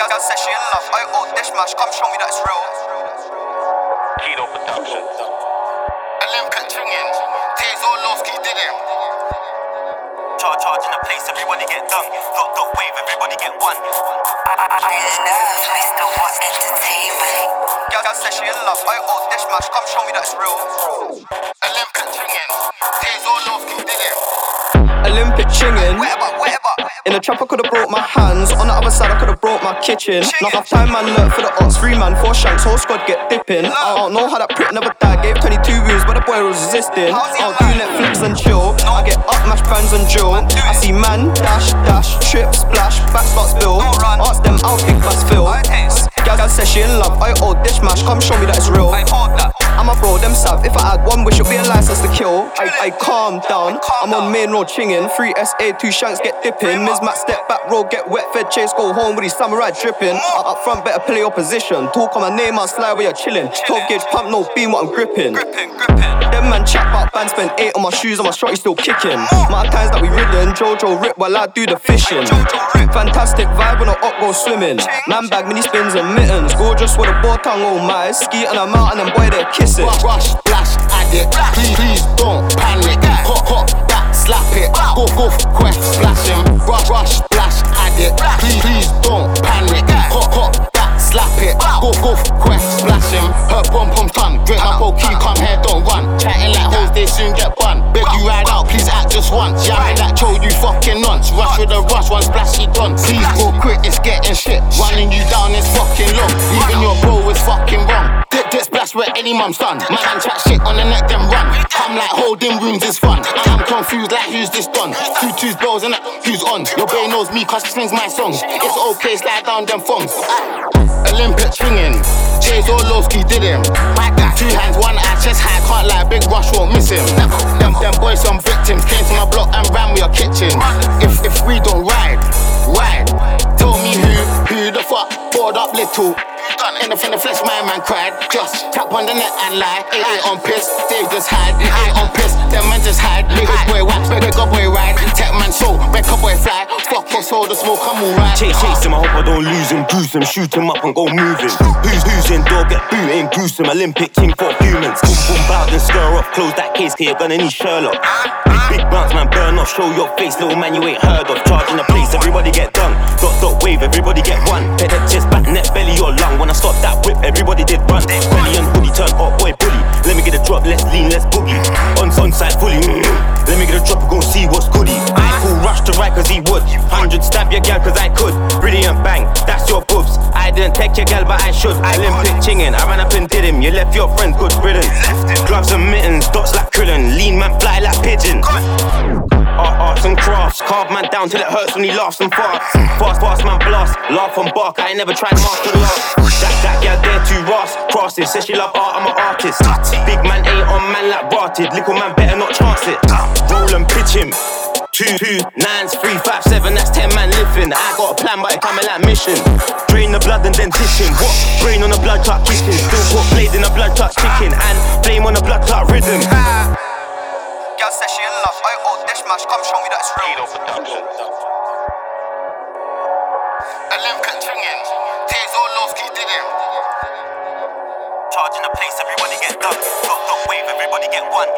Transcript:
Girl said she in love. I oh dish mash, come show me that it's real. Keelo Production. Olympic chinging. Taze Orlovsky did him. Charge, charge in the place, everybody get done. Dot, dot, wave, everybody get one. Iron Nerve, Mr. What Entertainment. Girl said she in love. I oh dish mash, come show me that it's real. Olympic chinging. Taze Orlovsky did him. Olympic chinging. In the trap, I could've brought my hands. On the other side, I could've brought my kitchen. Not half time, man, look for the odds. Three man, four shanks, whole squad get dipping. I don't know how that prick never died. Gave 22 views, but the boy was resisting. I'll do? Netflix and chill. I get up, mash bands and drill. I see man, dash, dash, trip, splash, back start spill. Don't run. Ask them, I'll kick fast fill. Gal, says she in love. I oh, dish mash, come show me that it's real. I hold that. I'm a bro, them sav. If I add one wish, it'll be a license to kill. I, I calm down. I'm on main road chinging. 3 SA, 2 shanks get dipping. Miz Matt step back road, get wet, fed chase, go home with his samurai dripping. Up, up front, better play your position. Talk on my name, I'll slide where you're chilling. 12 gauge pump, no beam, what I'm gripping. Gripping, gripping. Them man chat about band, spend 8 on my shoes, on my shorty still kicking. My times that we ridden, Jojo rip while I do the fishing. Fantastic vibe when I up go swimming. Man bag, mini spins and mittens. Gorgeous with a bow tongue, oh my. Ski on a mountain and boy, they're kissing. Rush, addict. Please, please don't panic. Hot, hot, that, slap it. Go, go, quest, splash him. Rush, rush, splash, addict. Please, please don't panic. Hot, hot, that, slap it. Go, go, quest, splash him. Her pom pom tongue, drink my pokey, come here, don't run. Chatting like hoes, they soon get bun. Beg you ride out, please act just once. Yeah, me that cho, you fucking nonce. Rush with a rush, one splashy done. Please go quick, it's getting shit. Running you down any mum's done. Man, chat shit on the neck, then run. I'm like holding rooms is fun. I'm confused like who's this done. Two twos blows and who's on. Your boy knows me cause he sings my songs. It's okay, slide down them phones. Olympic swinging. Taze Orlovsky did him. Two hands, one eye, chest high, can't lie, big rush won't miss him. Them, them boys, some victims, came to my block and ran with your kitchen. If, if we don't ride, ride. Tell me who, who the fuck bored up little. In the, in the flesh, my man cried. Just tap on the net and lie. Ain't, ain't on piss, they just hide. Ain't on piss, them man just hide. Niggas boy wax, beg a boy ride. Tech man soul, beg a boy fly. Fuck us, hold the smoke, I'm alright. Chase, chase him, I hope I don't lose him. Bruise him, shoot him up and go moving. Who's who's in door, get booting. Gruesome, Olympic team for humans. Boom, boom, bout, then stir up. Close that case, cause you're gonna need Sherlock. Big, big bounce, man, burn off. Show your face, little man, you ain't heard of. Charging the place, everybody get everybody. Belly and hoodie turn hot boy bully. Let me get a drop, let's lean, let's boogie. On, side fully. Let me get a drop, go see what's goody. I cool rush to right cause he would. 100 stab your gal cause I could. Brilliant bang, that's your boobs. I didn't take your gal but I should. Olympic chinging, I ran up and did him. You left your friend good riddance. Gloves and mittens, dots like Krillin. Lean man fly like pigeon. Art, arts and crafts, carve man down till it hurts when he laughs and farts. Fast, fast man blast, laugh and bark. I ain't never tried to master laugh. That, that gal there too ras, crosses. Says she love art, I'm an artist. Big man ain't on man like Barted. Little man better not chance it. Roll and pitch him. Two, two, nines, three, five, seven, that's ten man living. I got a plan, but it coming like mission. Drain the blood and then dish. What? Brain on the blood clot kicking. Still put blade in the blood clot chicken. And flame on the blood clot rhythm. Girl said she in love. I oh dish mash, come show me that it's real. Keelo Production. Olympic swinging. Taze Orlovsky did him. Charging the place, everybody get done. Dot, dot, wave, everybody get one.